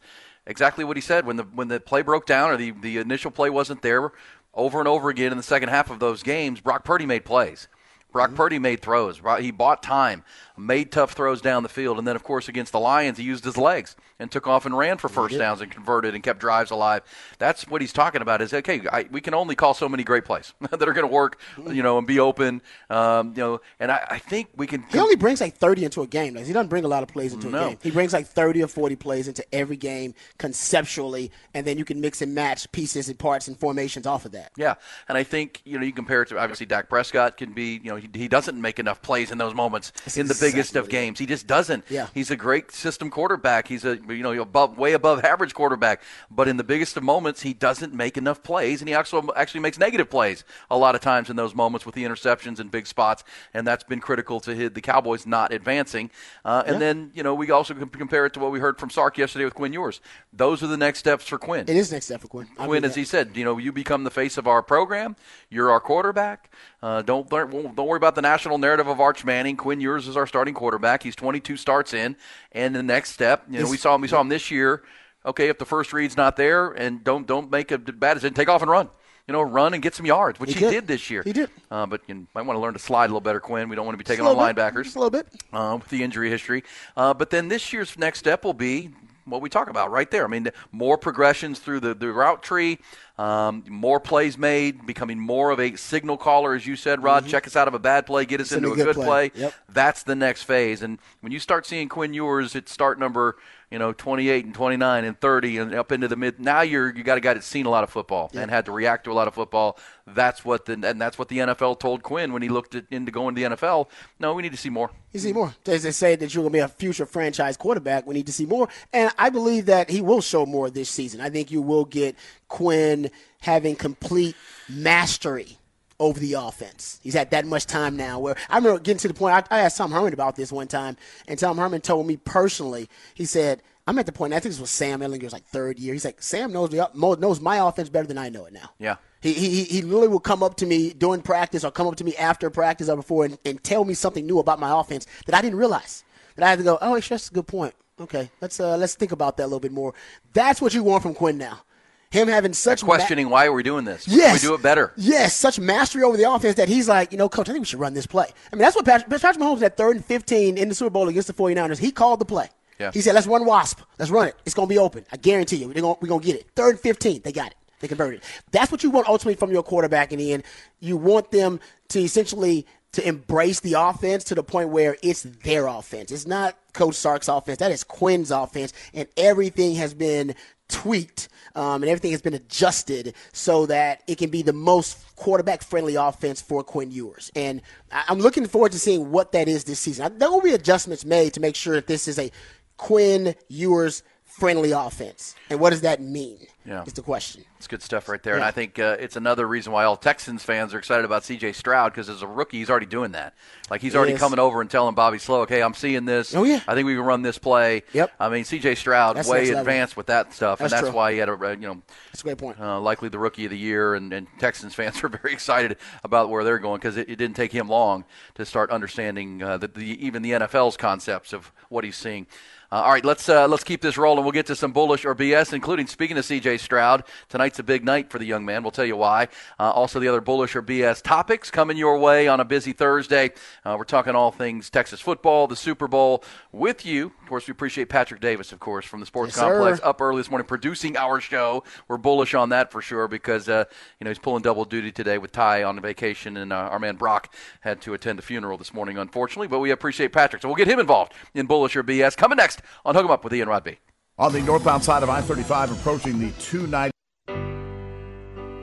exactly what he said when the when the play broke down or the the initial play wasn't there, over and over again in the second half of those games, Brock Purdy made plays. Brock Purdy made throws. He bought time, made tough throws down the field, and then of course against the Lions, he used his legs and took off and ran for first downs and converted and kept drives alive. That's what he's talking about. Is okay, I, we can only call so many great plays <laughs> that are going to work, you know, and be open, um, you know. And I, I think we can. He only brings like 30 into a game. Like, he doesn't bring a lot of plays into No. a game. He brings like 30 or 40 plays into every game conceptually, and then you can mix and match pieces and parts and formations off of that. Yeah, and I think you know you compare it to obviously Dak Prescott can be you know he, he doesn't make enough plays in those moments in the biggest of games. He just doesn't. Yeah. he's a great system quarterback. He's a you know above way above average quarterback, but in the biggest of moments he doesn't make enough plays, and he also actually makes negative plays a lot of times in those moments with the interceptions and big spots, and that's been critical to his, the Cowboys not advancing. Uh, and Yeah. then you know we also can compare it to what we heard from Sark yesterday with Quinn Ewers. Those are the next steps for Quinn. It is next step for Quinn. Quinn, as that. he said, you know, you become the face of our program. You're our quarterback. Uh, don't don't worry about the national narrative of Arch Manning. Quinn Ewers is our starting quarterback. He's 22 starts in, and the next step, you know, we saw him. We saw him this year. Okay, if the first read's not there, and don't don't make a bad decision, take off and run. You know, run and get some yards, which He he, did. did this year. He did. Uh, but you might want to learn to slide a little better, Quinn. We don't want to be taking Just on little bit. linebackers Just a little bit. uh, with the injury history. Uh, but then this year's next step will be what we talk about right there. I mean, more progressions through the, the route tree, um, more plays made, becoming more of a signal caller, as you said, Rod. Check us out of a bad play, get us into a a good good play. play. Yep. That's the next phase. And when you start seeing Quinn Ewers at start number, you know, 28 and 29 and 30 and up into the mid, now you're you got a guy that's seen a lot of football and had to react to a lot of football. That's what the and that's what the NFL told Quinn when he looked at, into going to the NFL. No, we need to see more. You see more. As they say that you're going to be a future franchise quarterback, we need to see more. And I believe that he will show more this season. I think you will get Quinn having complete mastery over the offense. He's had that much time now where I remember getting to the point, I, I asked Tom Herman about this one time, and Tom Herman told me personally, he said, I'm at the point, I think this was Sam Ehlinger's like third year. He's like, Sam knows, the, knows my offense better than I know it now. Yeah. He, he, he literally will come up to me during practice or come up to me after practice or before and, and tell me something new about my offense that I didn't realize. That I had to go, oh, that's a good point. Okay, let's uh, let's think about that a little bit more. That's what you want from Quinn now. Him having such ma- Questioning why are we doing this? Yes. we do it better. Yes, such mastery over the offense that he's like, you know, coach, I think we should run this play. I mean, that's what Patrick, Patrick Mahomes at third and 15 in the Super Bowl against the 49ers. He called the play. Yeah. He said, let's run Wasp. Let's run it. It's going to be open. I guarantee you. They're gonna, we're going to get it. Third and 15. They got it. They converted. That's what you want ultimately from your quarterback in the end. You want them to essentially to embrace the offense to the point where it's their offense. It's not Coach Sark's offense. That is Quinn's offense. And everything has been tweaked um, and everything has been adjusted so that it can be the most quarterback friendly offense for Quinn Ewers. And I'm looking forward to seeing what that is this season. There will be adjustments made to make sure that this is a Quinn Ewers friendly offense. And what does that mean? Yeah. Is the question. It's good stuff right there, and I think uh, it's another reason why all Texans fans are excited about C.J. Stroud because as a rookie, he's already doing that. Like he's already Yes. coming over and telling Bobby Slowik, "Okay, I'm seeing this. Oh, yeah. I think we can run this play." Yep. I mean, C.J. Stroud That's way advanced with that stuff, That's and that's true. why he had a uh, you know That's a great point. uh, likely the rookie of the year, and, and Texans <laughs> fans are very excited about where they're going because it, it didn't take him long to start understanding uh, the, the, even the NFL's concepts of what he's seeing. Uh, all right, let's uh, let's keep this rolling. We'll get to some bullish or BS, including speaking to C.J. Stroud. Tonight's a big night for the young man. We'll tell you why. Uh, also, the other bullish or BS topics coming your way on a busy Thursday. Uh, we're talking all things Texas football, the Super Bowl with you. Of course, we appreciate Patrick Davis, of course, from the Sports Yes, sir. Complex up early this morning producing our show. We're bullish on that for sure because uh, you know he's pulling double duty today with Ty on vacation, and uh, our man Brock had to attend a funeral this morning, unfortunately. But we appreciate Patrick, so we'll get him involved in bullish or BS. Coming next on Hook 'em Up with Ian Rodby. On the northbound side of I 35, approaching the 290.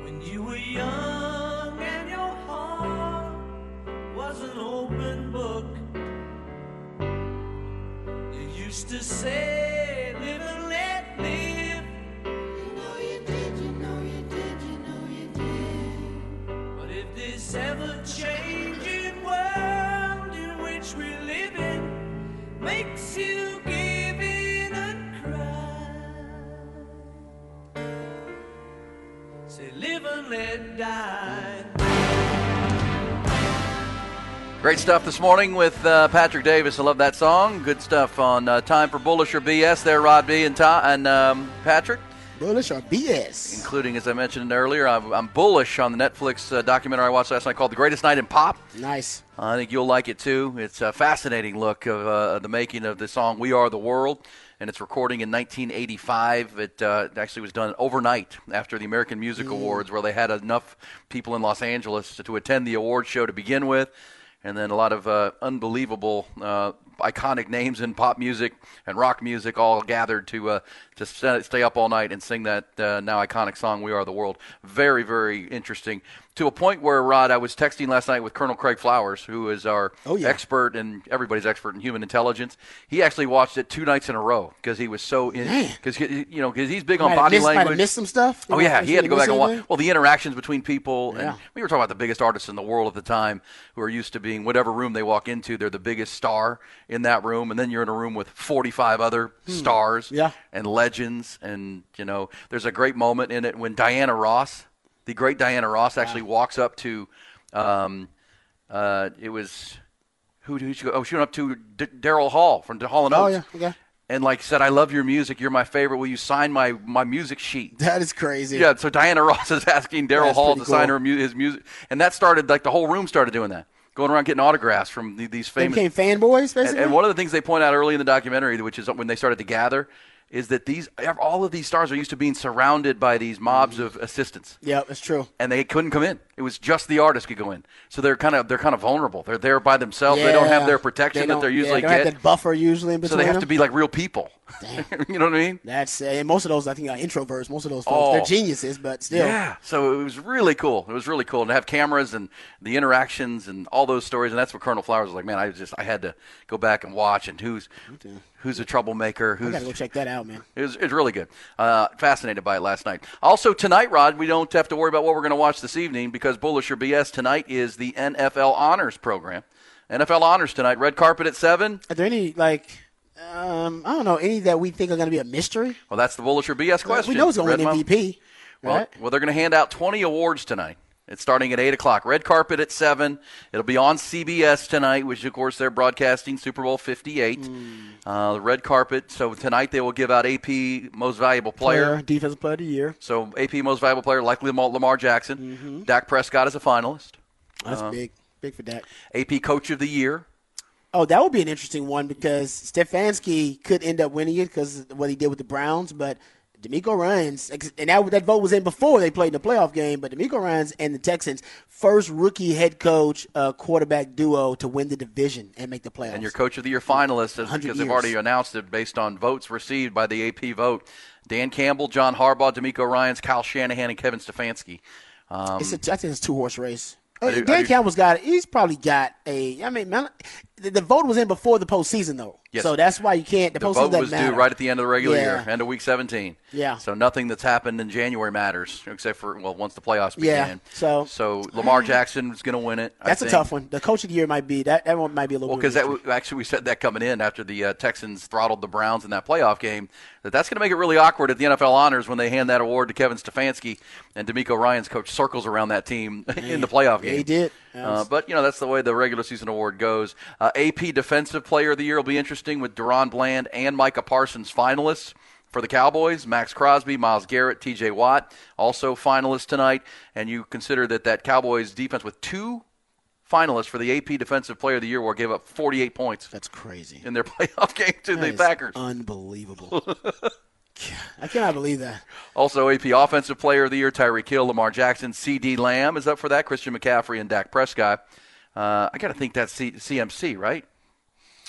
When you were Say, live and let die. Great stuff this morning with uh, Patrick Davis. I love that song. Good stuff on uh, Time for Bullish or BS there, Rod B and, Tom, and um, Patrick. Bullish or BS? Including, as I mentioned earlier, I'm, I'm bullish on the Netflix uh, documentary I watched last night called The Greatest Night in Pop. Nice. I think you'll like it too. It's a fascinating look of uh, the making of the song "We Are the World," and its recording in 1985. It uh, actually was done overnight after the American Music Awards, where they had enough people in Los Angeles to, to attend the award show to begin with, and then a lot of uh, unbelievable. Uh, iconic names in pop music and rock music all gathered to uh, to stay up all night and sing that uh, now iconic song "We Are the World." Very, very interesting. To a point where Rod, I was texting last night with Colonel Craig Flowers, who is our Oh, yeah. expert and everybody's expert in human intelligence. He actually watched it two nights in a row because he was so in because you know because he's big on body missed- might language. missed some stuff? Oh yeah, he had to go back and watch. Well, the interactions between people, Yeah. and we were talking about the biggest artists in the world at the time, who are used to being whatever room they walk into, they're the biggest star in that room, and then you're in a room with 45 other stars, Hmm. Yeah. and legends, and you know, there's a great moment in it when Diana Ross, the great Diana Ross, actually walks up to, um, uh, it was. Who did she go? Oh, she went up to D- Daryl Hall from Hall and Oh, Oates. yeah, okay. And like said, I love your music. You're my favorite. Will you sign my my music sheet? That is crazy. Yeah, so Diana <laughs> Ross is asking Daryl Hall to pretty sign her mu- his music, and that started like the whole room started doing that, going around getting autographs from the, these They famous. became fanboys, and, basically. and one of the things they point out early in the documentary, which is when they started to gather, is that these all of these stars are used to being surrounded by these mobs mm-hmm. of assistants, yeah, that's true. and they couldn't come in. It was just the artist could go in, so they're kind of they're kind of vulnerable. They're there by themselves. They don't have their protection They that they're yeah, usually they don't get. have that buffer usually in so they have them. to be like real people. <laughs> you know what I mean? That's uh, and most of those I think are introverts. Most of those folks, Oh. they're geniuses, but still. Yeah, so it was really cool. It was really cool to have cameras and the interactions and all those stories. And that's what Colonel Flowers was like. Man, I just I had to go back and watch and who's who's a troublemaker. I gotta go check that out, man. it was, it was really good. Uh, fascinated by it last night. Also tonight, Rod, we don't have to worry about what we're going to watch this evening because Bullish or BS tonight is the NFL Honors program. NFL Honors tonight. Red carpet at seven. Are there any like um, I don't know any that we think are going to be a mystery? Well, that's the Bullish or BS question. We know it's going to win MVP, Well, right? well, they're going to hand out 20 awards tonight. It's starting at 8 o'clock. Red carpet at 7. It'll be on CBS tonight, which, of course, they're broadcasting Super Bowl 58. Hmm. Uh, the red carpet. So tonight they will give out AP Most Valuable Player. defensive player of the year. So AP Most Valuable Player, likely Lamar, Jackson. Dak Prescott is a finalist. Mm-hmm. That's Uh, big, big for that. AP Coach of the Year. Oh, that would be an interesting one because Stefanski could end up winning it because of what he did with the Browns, but DeMeco Ryans, and that, that vote was in before they played in the playoff game, but DeMeco Ryans and the Texans, first rookie head coach uh, quarterback duo to win the division and make the playoffs. And your Coach of the Year finalist, is- 100 because they've already announced it based on votes received by the AP vote. Dan Campbell, John Harbaugh, DeMeco Ryans, Kyle Shanahan, and Kevin Stefanski. Um, it's a, I think it's a two horse race. Do- Dan Campbell's got. He's probably got a. I mean, man, the, the vote was in before the postseason though, Yes. so that's why you can't. The, the vote was matter. due right at the end of the regular Yeah. year, end of week 17. Yeah. So nothing that's happened in January matters, except for well, once the playoffs begin. Yeah. began. So- so Lamar Jackson is going to win it. That's a tough one. The coach of the year might be that. That one might be a little. Well, because that w- actually we said that coming in after the uh, Texans throttled the Browns in that playoff game. That that's going to make it really awkward at the NFL honors when they hand that award to Kevin Stefanski and DeMeco Ryan's coach circles around that team <laughs> in the playoff Yeah, game. he did. That Uh, but you know that's the way the regular season award goes. Uh, Uh, AP Defensive Player of the Year will be interesting with DaRon Bland and Micah Parsons finalists. For the Cowboys, Maxx Crosby, Myles Garrett, T.J. Watt, also finalists tonight. And you consider that that Cowboys defense with two finalists for the AP Defensive Player of the Year will give up 48 points. That's crazy. In their <laughs> playoff game to That the Packers. Unbelievable. <laughs> I cannot believe that. Also, AP Offensive Player of the Year, Tyreek Hill, Lamar Jackson, CeeDee Lamb is up for that. Christian McCaffrey and Dak Prescott. Uh, I got to think that's C- CMC, right?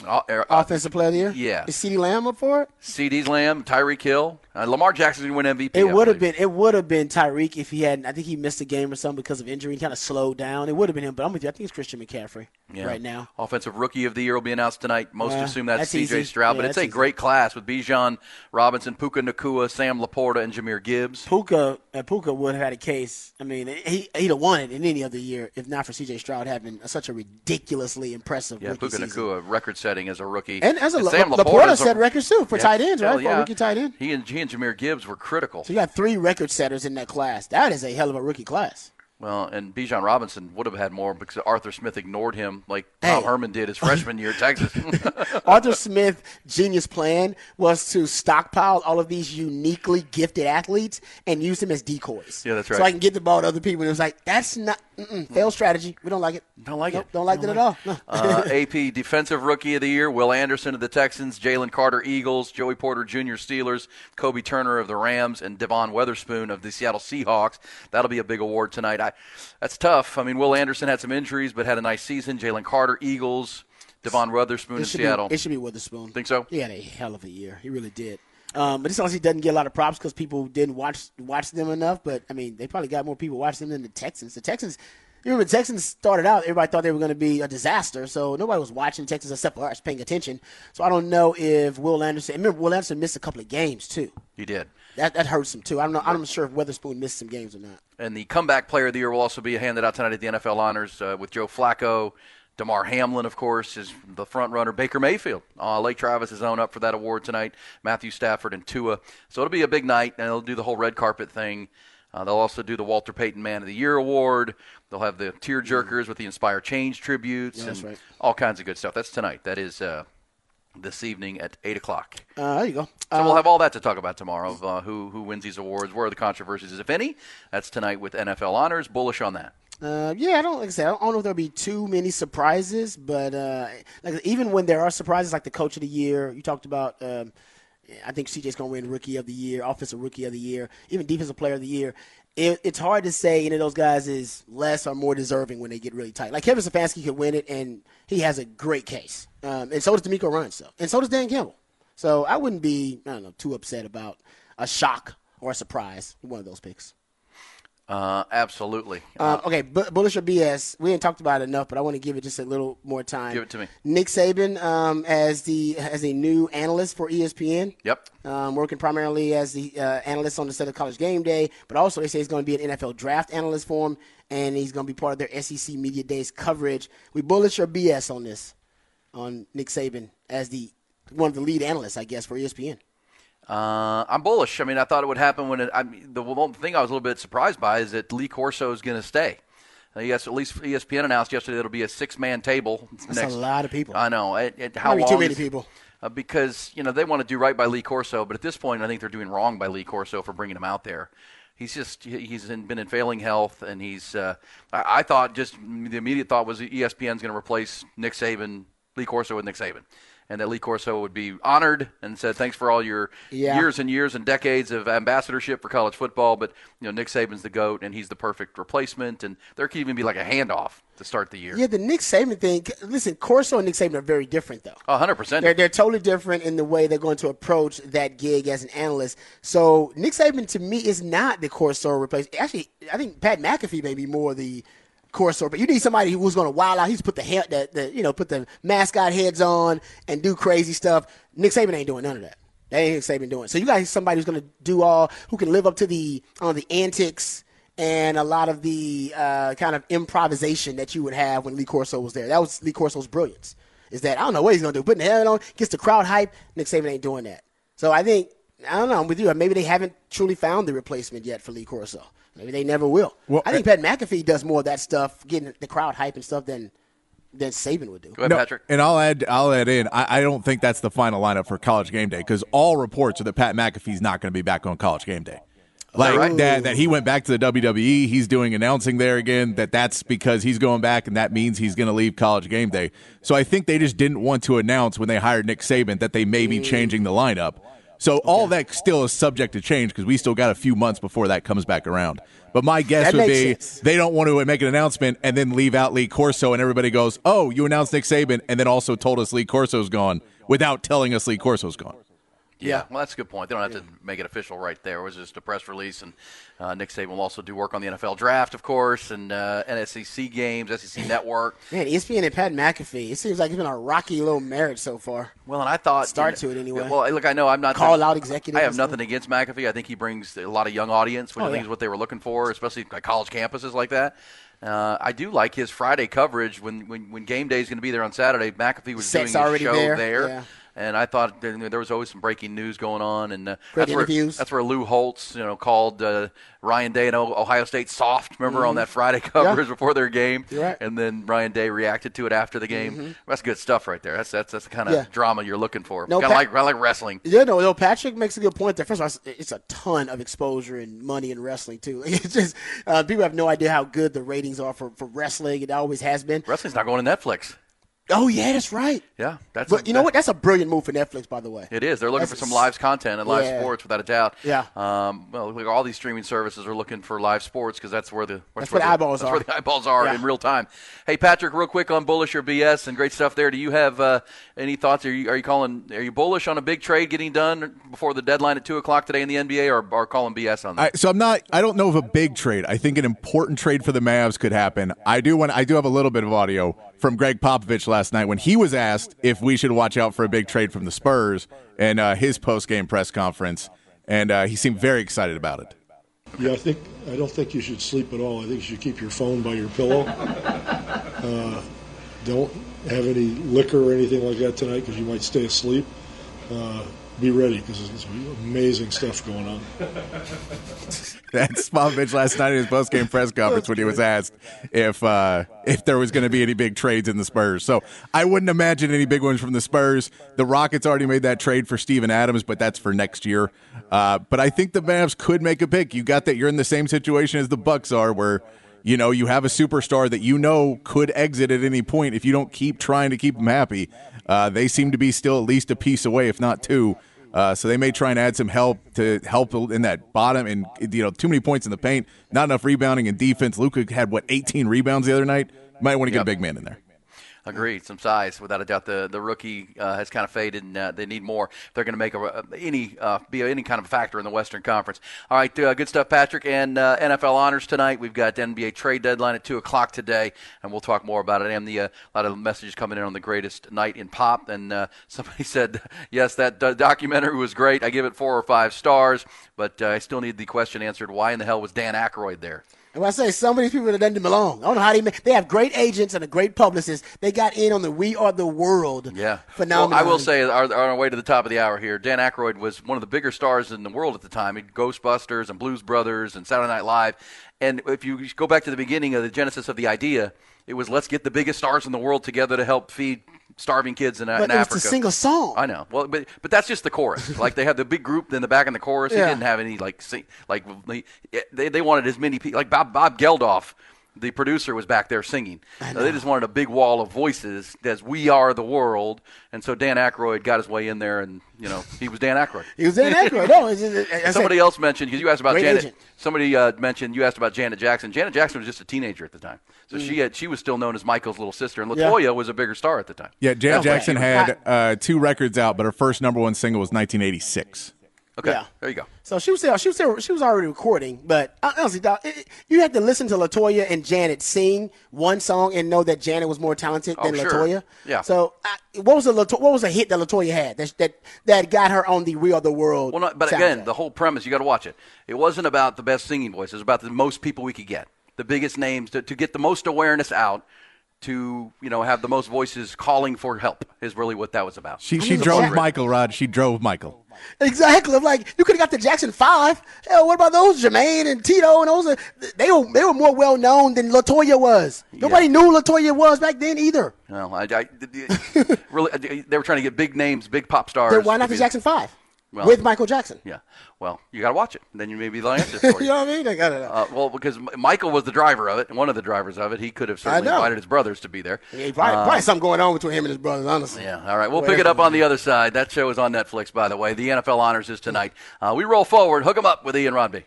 Uh, uh, Offensive player of the year. Yeah. Is CeeDee Lamb up for it? CeeDee Lamb, Tyreek Hill, uh, Lamar Jackson didn't win MVP. It would have been. It would have been Tyreek if he hadn't. I think he missed a game or something because of injury. He kind of slowed down. It would have been him. But I'm with you. I think it's Christian McCaffrey Yeah. right now. Offensive Rookie of the Year will be announced tonight. Most assume that's, that's C.J. Stroud, Yeah, but it's a easy. great class with Bijan Robinson, Puka Nacua, Sam LaPorta, and Jahmyr Gibbs. Puka uh, Puka would have had a case. I mean, he he'd have won it in any other year if not for C.J. Stroud having such a ridiculously impressive Yeah, rookie Puka season. Nacua, record setting as a rookie. And as a Sam LaPorta LaPorta's a- set records too for Yeah, tight ends, right? yeah. rookie tight end. He and he and Jahmyr Gibbs were critical. So you got three record setters in that class. That is a hell of a rookie class. Well, and Bijan Robinson would have had more because Arthur Smith ignored him like Tom Herman did his freshman year at Texas. <laughs> Arthur Smith' genius plan was to stockpile all of these uniquely gifted athletes and use them as decoys. Yeah, that's right. So. I can get the ball to other people. And it was like, that's not mm-mm, fail strategy. We don't like it. Don't like Nope, it. Don't like it at all. No. uh, <laughs> AP Defensive Rookie of the Year, Will Anderson of the Texans, Jalen Carter Eagles, Joey Porter Jr. Steelers, Kobie Turner of the Rams, and Devon Witherspoon of the Seattle Seahawks. That'll be a big award tonight. I, that's tough. I mean, Will Anderson had some injuries, but had a nice season. Jalen Carter Eagles, Devon Witherspoon in Seattle. Be, it should be Witherspoon. Think so? He had a hell of a year. He really did. Um, but this honestly doesn't get a lot of props because people didn't watch watch them enough. But I mean, they probably got more people watching them than the Texans. The Texans, remember, the Texans started out. Everybody thought they were going to be a disaster, so nobody was watching Texas except for us paying attention. So I don't know if Will Anderson. Remember, Will Anderson missed a couple of games too. He did. That that hurts him too. I don't know. I'm not sure if Witherspoon missed some games or not. And the comeback player of the year will also be handed out tonight at the NFL honors uh, with Joe Flacco. Damar Hamlin, of course, is the front runner. Baker Mayfield, uh, Lake Travis is own up for that award tonight. Matthew Stafford and Tua. So it'll be a big night, and they'll do the whole red carpet thing. Uh, they'll also do the Walter Payton Man of the Year award. They'll have the tear jerkers with the Inspire Change tributes Yeah, and right. all kinds of good stuff. That's tonight. That is uh, this evening at eight o'clock. Uh, there you go. So we'll have all that to talk about tomorrow of uh, who who wins these awards, where are the controversies, if any. That's tonight with NFL honors. Bullish on that. Uh, yeah, I don't like I said. I don't know if there'll be too many surprises, but uh, like even when there are surprises, like the coach of the year, you talked about. Um, I think CJ's going to win Rookie of the Year, Offensive Rookie of the Year, even Defensive Player of the Year. It, it's hard to say any of those guys is less or more deserving when they get really tight. Like Kevin Stefanski could win it, and he has a great case, um, and so does DeMeco Ryans, so and so does Dan Campbell. So I wouldn't be, I don't know, too upset about a shock or a surprise one of those picks. Uh, absolutely. Um, okay, bu- bullish or BS? We ain't talked about it enough, but I want to give it just a little more time. Give it to me. Nick Saban um, as the as a new analyst for ESPN. Yep. Um, working primarily as the uh, analyst on the set of College Game Day, but also they say he's going to be an NFL draft analyst for him, and he's going to be part of their SEC Media Days coverage. We bullish or BS on this, on Nick Saban as the one of the lead analysts, I guess, for ESPN. Uh, I'm bullish. I mean, I thought it would happen when it, I mean, the one thing I was a little bit surprised by is that Lee Corso is going to stay. Uh, yes, at least ESPN announced yesterday it'll be a six-man table. That's a lot of people. I know. It, it, how be too many is- people. Uh, because you know they want to do right by Lee Corso, but at this point, I think they're doing wrong by Lee Corso for bringing him out there. He's just he- he's in, been in failing health, and he's. Uh, I, I thought just the immediate thought was ESPN's going to replace Nick Saban, Lee Corso with Nick Saban, and that Lee Corso would be honored and said thanks for all your Yeah. years and years and decades of ambassadorship for college football. But you know Nick Saban's the goat, and he's the perfect replacement, and there could even be like a handoff to start the year. Yeah, the Nick Saban thing. Listen, Corso and Nick Saban are very different, though. Oh, a hundred percent. They're, they're totally different in the way they're going to approach that gig as an analyst. So Nick Saban to me is not the Corso replacement. Actually, I think Pat McAfee may be more the Corso. But you need somebody who's going to wild out. He's put the, head, the, the you know put the mascot heads on and do crazy stuff. Nick Saban ain't doing none of that. That ain't Nick Saban doing. So you got somebody who's going to do all who can live up to the on the antics and a lot of the uh, kind of improvisation that you would have when Lee Corso was there. That was Lee Corso's brilliance. Is that I don't know what he's gonna do, putting the helmet on, gets the crowd hype. Nick Saban ain't doing that. So I think I don't know. I'm with you. Maybe they haven't truly found the replacement yet for Lee Corso. Maybe they never will. Well, I think eh, Pat McAfee does more of that stuff, getting the crowd hype and stuff than than Saban would do. No, And I'll add, I'll add in. I, I don't think that's the final lineup for College Game Day because all reports are that Pat McAfee's not going to be back on College Game Day. Like right? that, that he went back to the WWE. He's doing announcing there again. That that's because he's going back, and that means he's going to leave College Game Day. So I think they just didn't want to announce when they hired Nick Saban that they may be mm. changing the lineup. So all that still is subject to change because we still got a few months before that comes back around. But my guess That would be sense. they don't want to make an announcement and then leave out Lee Corso, and everybody goes, "Oh, you announced Nick Saban," and then also told us Lee Corso's gone without telling us Lee Corso's gone. Yeah, well, that's a good point. They don't have to make it official right there. It was just a press release, and uh, Nick Saban will also do work on the NFL draft, of course, and uh, NSCC games, SEC <laughs> Network. Man, ESPN and Pat McAfee. It seems like it's been a rocky little marriage so far. Well, and I thought Start to it anyway. Well, look, I know I'm not Call out executive I have nothing against McAfee. I think he brings a lot of young audience, which Oh, I think yeah. is what they were looking for, especially like college campuses like that. Uh, I do like his Friday coverage when when, when game day is going to be there on Saturday. McAfee was Set's doing his already show there, yeah. And I thought there was always some breaking news going on, and uh, that's where that's where Lou Holtz, you know, called uh, Ryan Day and Ohio State soft. Remember on Mhm. that Friday <laughs> coverage before their game, right. and then Ryan Day reacted to it after the game. Mhm. That's good stuff right there. That's that's that's the kind of Yeah. drama you're looking for. No, kind of Pat- like like wrestling. Yeah, no, no. Patrick makes a good point there. First of all, it's- it's a ton of exposure and money in wrestling too. <laughs> It's just uh, people have no idea how good the ratings are for, for wrestling. It always has been. Wrestling's not going to Netflix. Oh yeah, that's right. Yeah, that's. But a- you know what? That's a brilliant move for Netflix, by the way. It is. They're looking That's for some live content and live Yeah. sports, without a doubt. Yeah. Um, well, look, all these streaming services are looking for live sports because that's where the That's where where the eyeballs that's are. where the eyeballs are Yeah. in real time. Hey, Patrick, real quick on bullish or BS and great stuff there. Do you have uh, any thoughts? Are you are you calling? Are you bullish on a big trade getting done before the deadline at two o'clock today in the NBA, or, or calling BS on that? I, so I'm not. I don't know of a big trade. I think an important trade for the Mavs could happen. I do want. I do have a little bit of audio from Gregg Popovich last night when he was asked if we should watch out for a big trade from the Spurs and uh, his post game press conference, and uh, he seemed very excited about it. Yeah, I think I don't think you should sleep at all. I think you should keep your phone by your pillow. <laughs> Uh, don't have any liquor or anything like that tonight because you might stay asleep. Be ready because there's some amazing stuff going on. <laughs> That's Popovich last night in his post game press conference when he was asked if uh, if there was going to be any big trades in the Spurs. So I wouldn't imagine any big ones from the Spurs. The Rockets already made that trade for Steven Adams, but that's for next year. Uh, but I think the Mavs could make a pick. You got that. You're in the same situation as the Bucks are, where you know you have a superstar that you know could exit at any point if you don't keep trying to keep them happy. Uh, they seem to be still at least a piece away, if not two. Uh, so they may try and add some help to help in that bottom and you know too many points in the paint, not enough rebounding and defense. Luka had what 18 rebounds the other night. Might want to get a big man in there. Agreed. Some size, without a doubt. The the rookie uh, has kind of faded, and uh, they need more. if They're going to make a, any uh, be any kind of factor in the Western Conference. All right, uh, good stuff, Patrick. And uh, NFL honors tonight. We've got NBA trade deadline at two o'clock today, and we'll talk more about it. And the uh, a lot of messages coming in on the greatest night in pop. And <laughs> somebody said, yes, that documentary was great. I give it four or five stars, but I still need the question answered: Why in the hell was Dan Aykroyd there? And when I say some of these people that doesn't belong, I don't know how they make, they have great agents and a great publicist. They got in on the We Are the World Yeah. phenomenon. Well, I will say, our, on our way to the top of the hour here, Dan Aykroyd was one of the bigger stars in the world at the time. He Ghostbusters and Blues Brothers and Saturday Night Live. And if you go back to the beginning of the genesis of the idea, it was let's get the biggest stars in the world together to help feed starving kids in, uh, but in Africa. sing a single song. I know. Well, but but that's just the chorus. <laughs> like they had the big group in the back in the chorus. Yeah. He didn't have any like sing, like they they wanted as many people like Bob Bob Geldof. The producer was back there singing. Uh, they just wanted a big wall of voices as "We Are the World," and so Dan Aykroyd got his way in there, and you know he was Dan Aykroyd. He was Dan Aykroyd. No, it's just- I said- somebody else mentioned because you asked about Janet. agent. Somebody uh, mentioned you asked about Janet Jackson. Janet Jackson was just a teenager at the time, so she had she was still known as Michael's little sister, and Mm. Yeah. Latoya was a bigger star at the time. Yeah, Janet Jackson had uh, two records out, but her first number one single was 1986. Okay, Yeah. there you go. So she was there. She was there. She was already recording, but honestly, it, you had to listen to Latoya and Janet sing one song and know that Janet was more talented Oh, than sure. Latoya. Yeah. So uh, what was the Lato- what was a hit that Latoya had that that that got her on the Real the World? Well, no, but soundtrack? again, the whole premise you got to watch it. It wasn't about the best singing voice. It was about the most people we could get, the biggest names to, to get the most awareness out. To you know, have the most voices calling for help is really what that was about. She she drove Michael Rod. She drove Michael. Exactly. I'm like, you could have got the Jackson Five. Hell, what about those Jermaine and Tito and those? They were they were more well known than Latoya was. Nobody knew who Latoya was back then either. No, I, I- <laughs> really, they were trying to get big names, big pop stars. Then why not the Jackson Five Well, with Michael Jackson? Yeah. Well, you got to watch it. Then you may be the answer <laughs> for you you. know what I mean? I got it. Uh, well, because Michael was the driver of it, one of the drivers of it. He could have certainly invited his brothers to be there. Yeah, probably, Uh, probably something going on between him and his brothers, honestly. Yeah, all right. We'll pick it up on the other side. That show is on Netflix, by the way. The NFL Honors is tonight. Uh, we roll forward. Hook Hook 'em up with Ian Rodby.